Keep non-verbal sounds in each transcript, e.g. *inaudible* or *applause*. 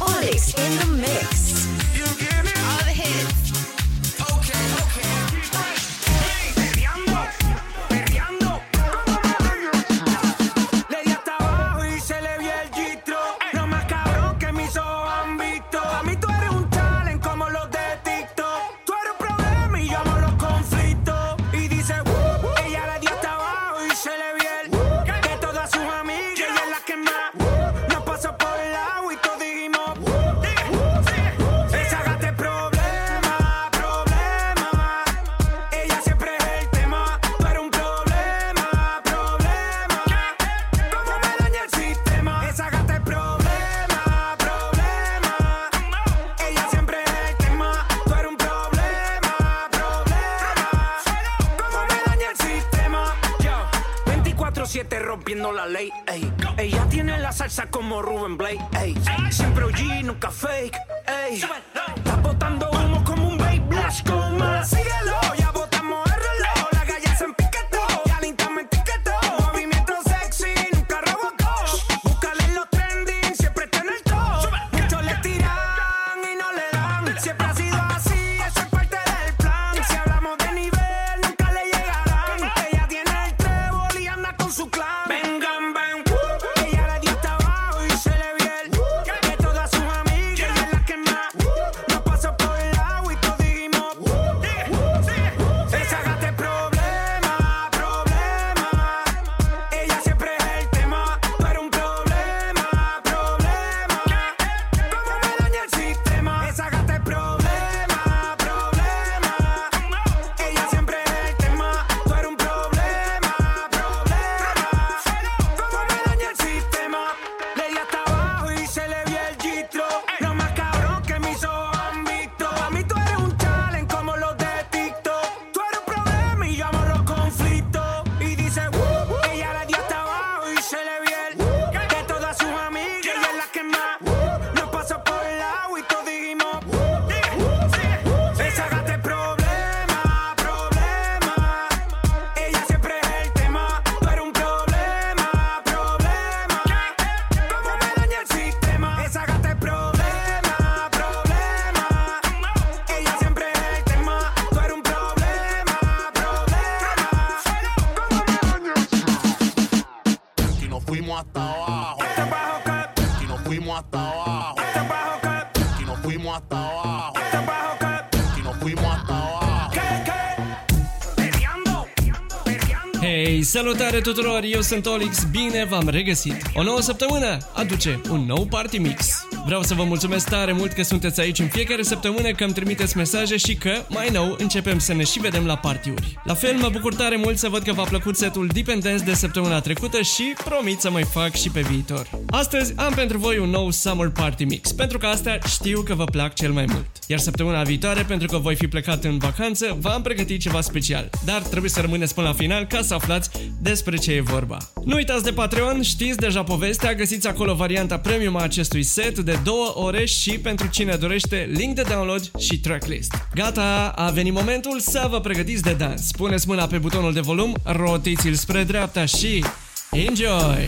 Onyx in the mix. Salutare tuturor, eu sunt Olix, bine v-am regăsit! O nouă săptămână aduce un nou Party Mix. Vreau să vă mulțumesc tare mult că sunteți aici în fiecare săptămână, că îmi trimiteți mesaje și că, mai nou, începem să ne și vedem la partiuri. La fel, mă bucur tare mult să văd că v-a plăcut setul Dependence de săptămâna trecută și promit să mai fac și pe viitor. Astăzi am pentru voi un nou Summer Party Mix, pentru că astea știu că vă plac cel mai mult. Iar săptămâna viitoare, pentru că voi fi plecat în vacanță, v-am pregătit ceva special. Dar trebuie să rămâneți până la final ca să aflați despre ce e vorba. Nu uitați de Patreon, știți deja povestea, găsiți acolo varianta premium a acestui set de două ore și pentru cine dorește link de download și tracklist. Gata, a venit momentul să vă pregătiți de dans. Puneți mâna pe butonul de volum, rotiți-l spre dreapta și enjoy!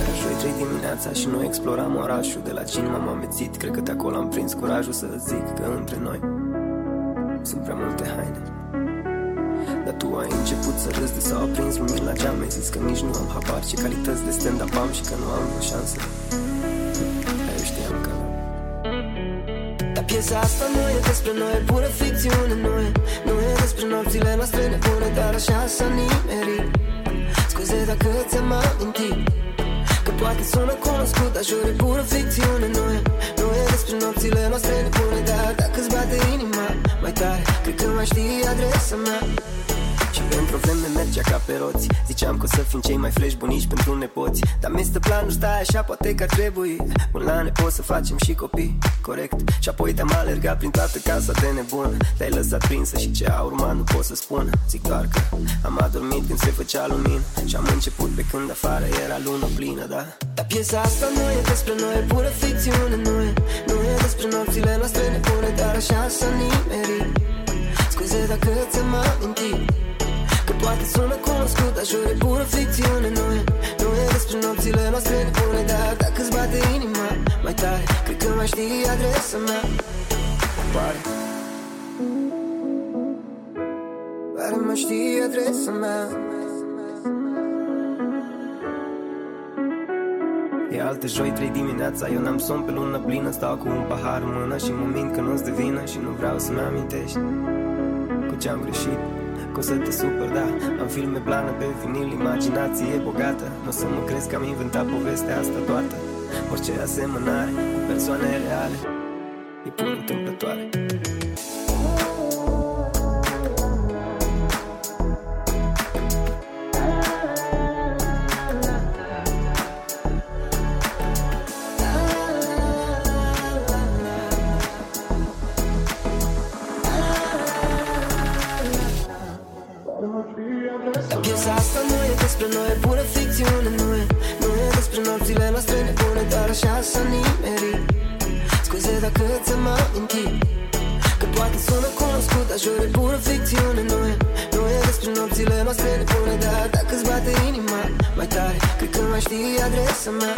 Era joi, trei dimineața și noi exploram orașul De la cine m-am amețit, cred că de acolo am prins curajul să zic că între noi Sunt prea multe haine Dar tu ai început să râzi de s-au aprins lumini la geam Ai zis că nici nu am habar ce calități de stand-up am Și că nu am vreo șansă piesa asta nu e despre noi, e pură ficțiune Nu e, nu e despre nopțile noastre nebune Dar așa s-a nimerit. Scuze dacă ți-am amintit Că poate sună cunoscut, dar jur e pură ficțiune Nu e, nu e despre nopțile noastre nebune Dar dacă-ți bate inima mai tare Cred că mai știi adresa mea și pentru o vreme mergea ca pe roți. Ziceam că o să fim cei mai fresh bunici pentru nepoți. Dar mi planul stai așa, poate că ar trebui. Până la nepot să facem și copii, corect. Și apoi te-am alergat prin toată casa de nebun. Te-ai lăsat prinsă și ce a urmat nu pot să spun. Zic doar că am adormit când se făcea lumină Și am început pe când afară era lună plină, da. Dar piesa asta nu e despre noi, e pură ficțiune Nu e, nu e despre nopțile noastre nebune Dar așa s-a nimerit Scuze dacă ți-am amintit. Că poate sună cunoscut, dar jur e pură ficțiune Nu e, nu e despre nopțile noastre nebune Dar tare Cred că mai știi adresa mea. Pare. Pare mai știi adresa mea. E altă joi, trei dimineața Eu n-am somn pe lună plină Stau cu un pahar în mână Și mă mint că nu-ți de vină Și nu vreau să-mi amintești Cu ce-am greșit Că o să te supăr, da Am filme plană pe vinil Imaginație bogată. Nu o să mă crezi că am inventat povestea asta toată. Orice asemănare cu persoane reale E pur întâmplătoare piesa asta nu e despre noi, e pură ficțiune Nu e, nu e despre nopțile noastre nebune Dar așa s-a nimerit Scuze dacă ți-am amintit Că poate sună cunoscut, dar jur e pură ficțiune Nu e, nu e despre nopțile noastre nebune Dar dacă-ți bate inima mai tare Cred că mai știi adresa mea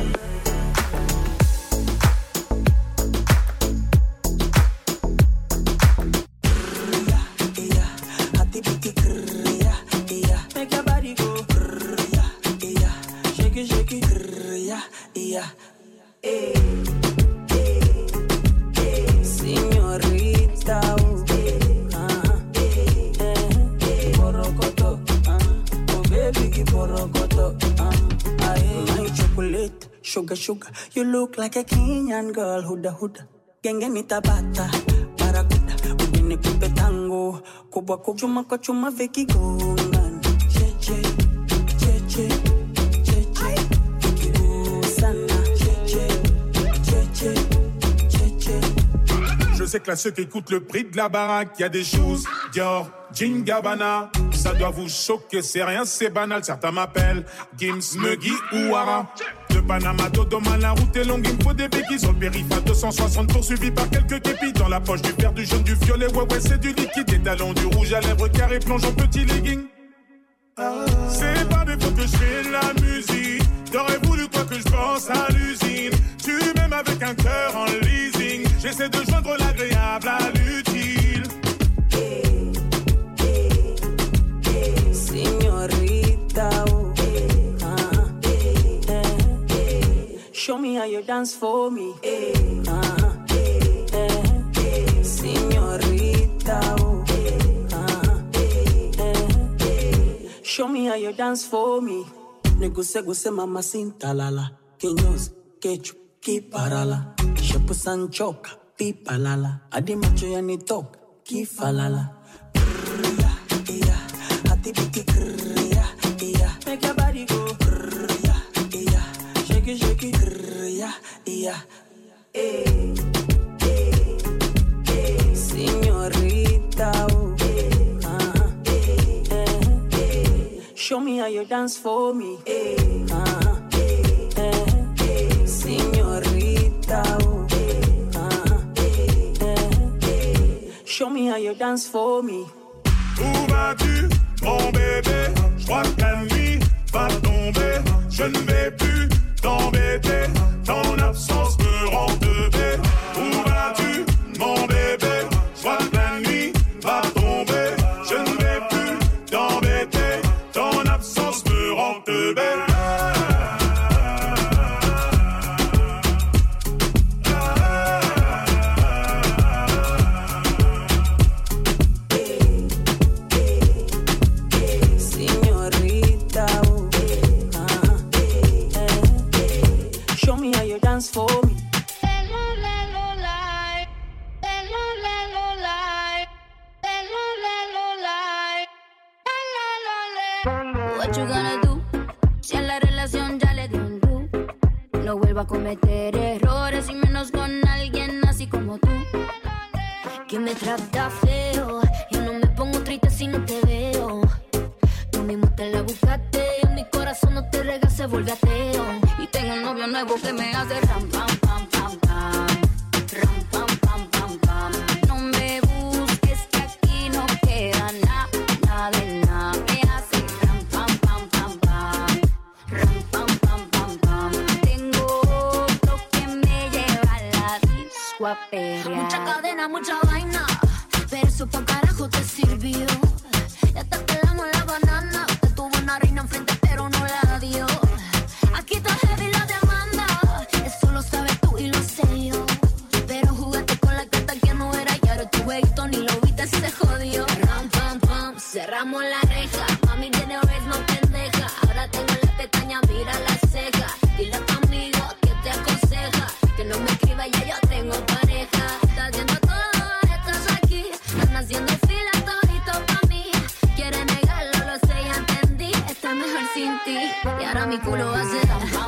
You look like a Kenyan girl, huda, huda. Genge nitabata, tango, cheche, cheche. Je sais que là, ceux qui écoutent le prix de la baraque, y a des choses. Dior, Jean. Ça doit vous choquer, c'est rien, c'est banal. Certains m'appellent Gims, Muggy ou Ara. Panama, Dodoma, la route est longue, il me faut des béquilles. Sur le périph' à 260, poursuivi par quelques képis. Dans la poche du vert, du jaune, du violet, ouais, ouais, c'est du liquide. Des talons, du rouge à lèvres, carré, plonge en petit legging. C'est pas des fois que je fais la musique. T'aurais voulu quoi que je pense à l'usine. Tu m'aimes avec un cœur en leasing. J'essaie de joindre l'agréable à l'utile. Señorita, Show me how you dance for me. Uh-huh. eh. Señorita, oh, uh-huh. eh. Show me how you dance for me. Neguse guse mama sintalala. Kinyozi, kechu, kiparala. Shepu sanchoka, pipalala. Adi macho yanitoka, kifalala. Yeah, yeah. Eh, eh, eh. Señorita, oh, uh-huh. eh, eh. Show me how you dance for me. Uh-huh. eh. Señorita, oh, uh-huh. eh. Show me how you dance for me. Où vas-tu, mon bébé Je crois que la nuit va tomber. Je ne vais plus t'embêter. Ton absence me rend teubé. Où Vuelva a cometer errores y menos con alguien así como tú. Que me trata feo. Yo no me pongo triste si no te veo. Tú mismo te la buscaste. En mi corazón no te rega, se vuelve ateo. Y tengo un novio nuevo que me hace ram, mi culo hace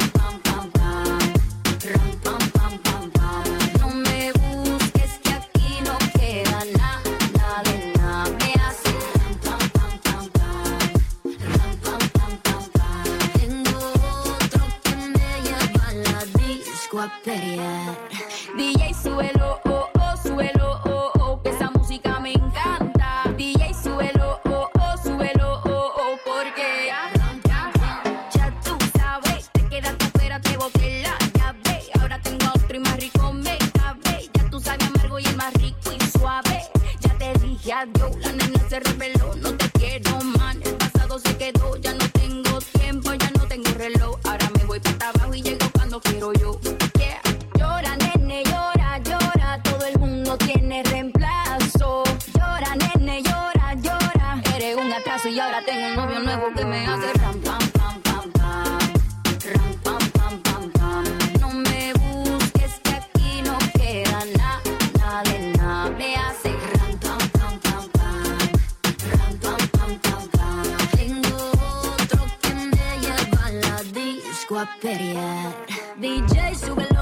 up period. DJ, sube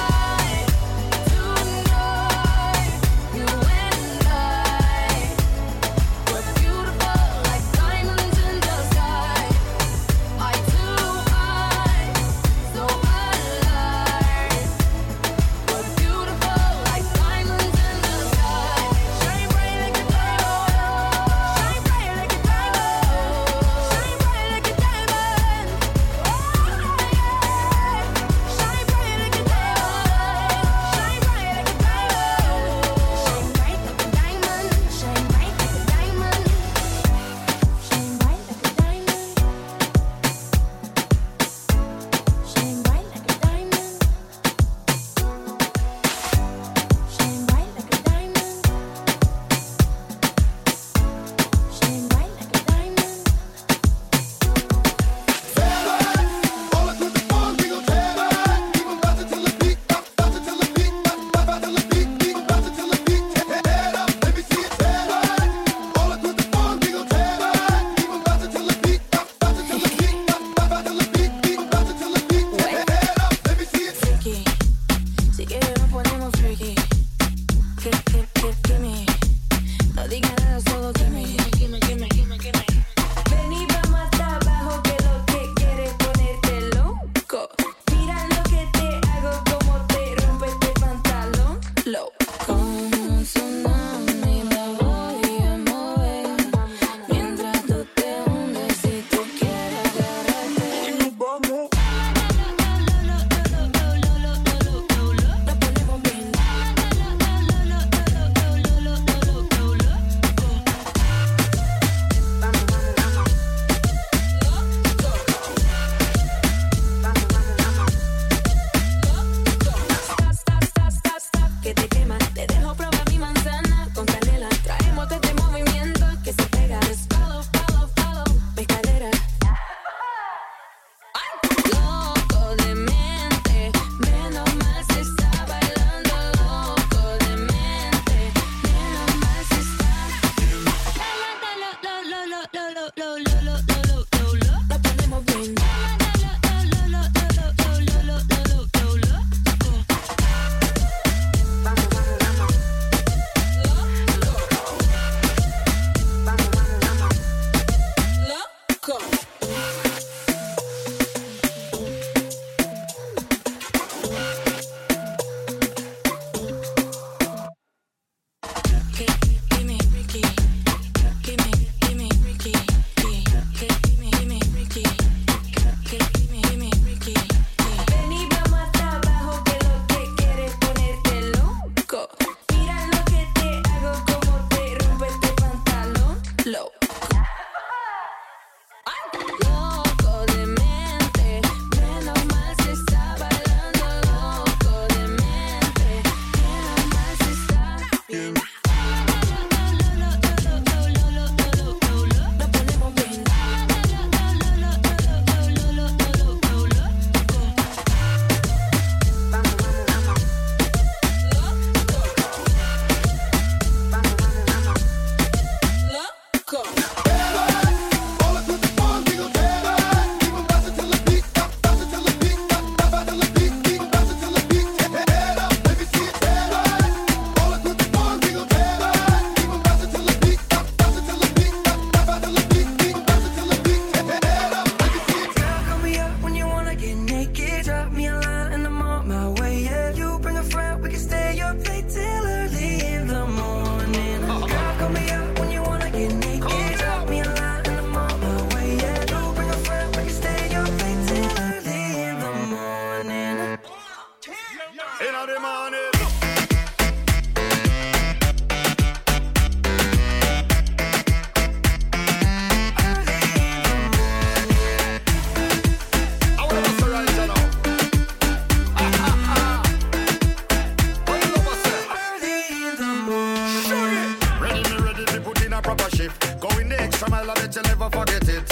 proper shift. Going the extra mile, I bet you never forget it.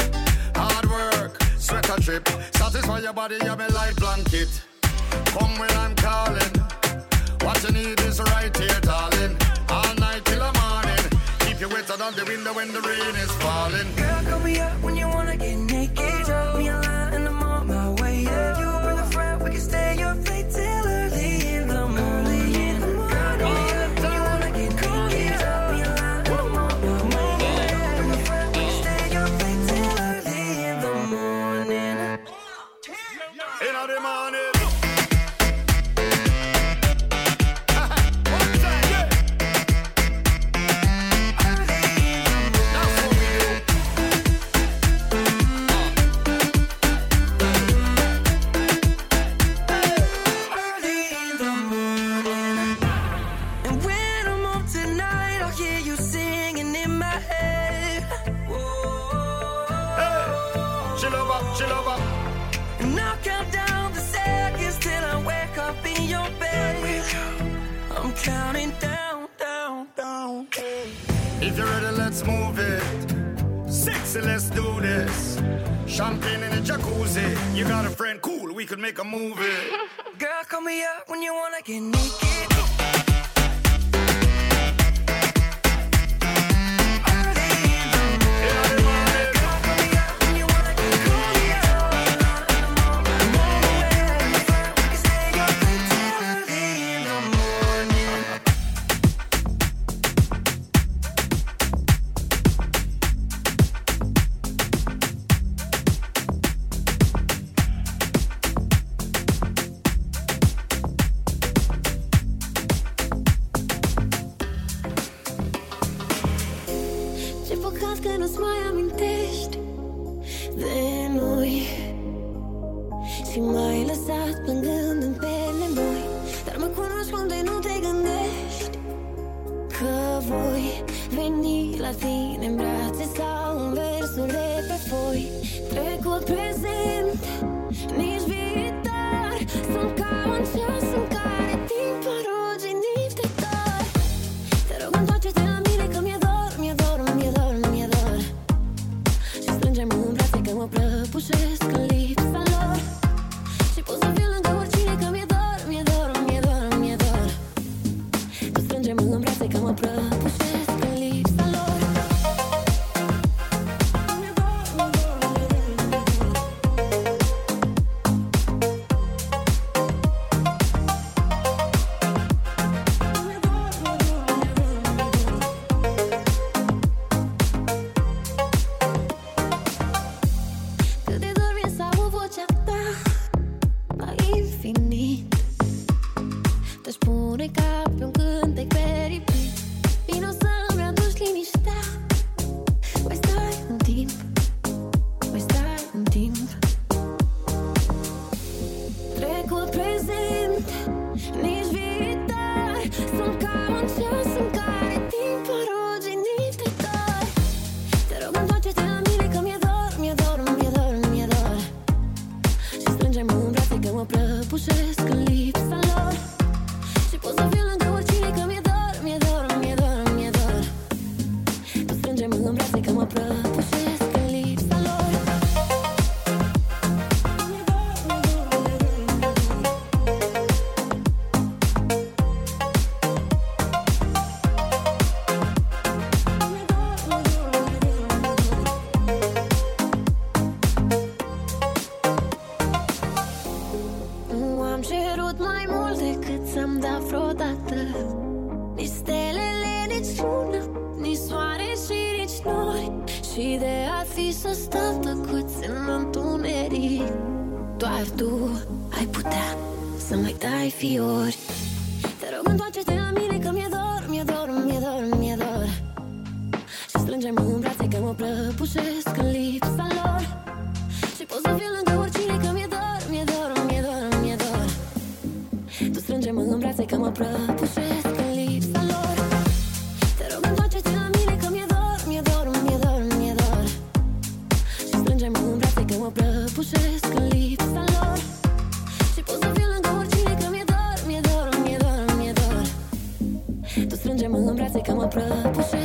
Hard work, sweat a trip. Satisfy your body, you're my light blanket. Come when I'm calling. What you need is right here, darling. All night till the morning. Keep you wetter than the window when the rain is falling. Girl, call me up when you wanna get counting down, down, down. If you're ready, let's move it. Sexy, let's do this. Champagne in a jacuzzi. You got a friend, cool, we could make a movie. *laughs* Girl, call me up when you wanna get naked. trouble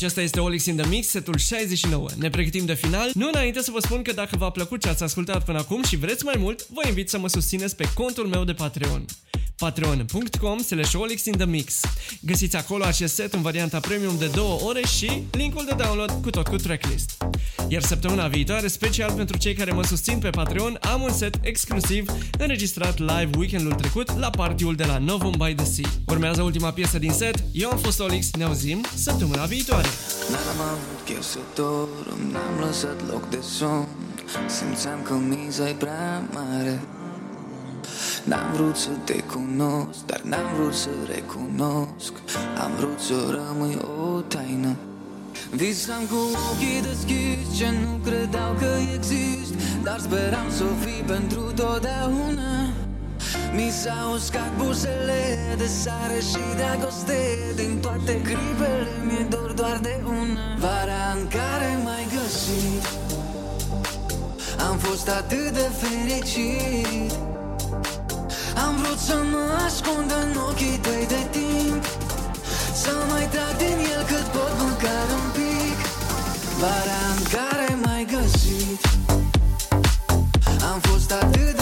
Acesta este Olix in the Mix, setul 69. Ne pregătim de final. Nu înainte să vă spun că dacă v-a plăcut ce ați ascultat până acum și vreți mai mult, vă invit să mă susțineți pe contul meu de Patreon patreon.com slash Mix. Găsiți acolo acest set în varianta premium de 2 ore și linkul de download cu tot cu tracklist. Iar săptămâna viitoare, special pentru cei care mă susțin pe Patreon, am un set exclusiv înregistrat live weekendul trecut la partiul de la Novum by the Sea. Urmează ultima piesă din set, eu am fost Olix, ne auzim săptămâna viitoare. N-am avut chef să dorm, n-am lăsat loc de somn Simțeam că miza e prea mare N-am vrut să te cunosc, dar n-am vrut să recunosc. Am vrut să rămâi o taină. Visam cu ochii deschiși ce nu credeau că exist Dar speram să fii pentru totdeauna. Mi s-au uscat buzele de sare și de agoste Din toate clipele mi-e dor doar de una. Vara în care m-ai găsit Am fost atât de fericit am vrut să mă ascund în ochii tăi de timp. Să mai trag din el cât pot măcar un pic. Vara în care m-ai găsit. Am fost atât de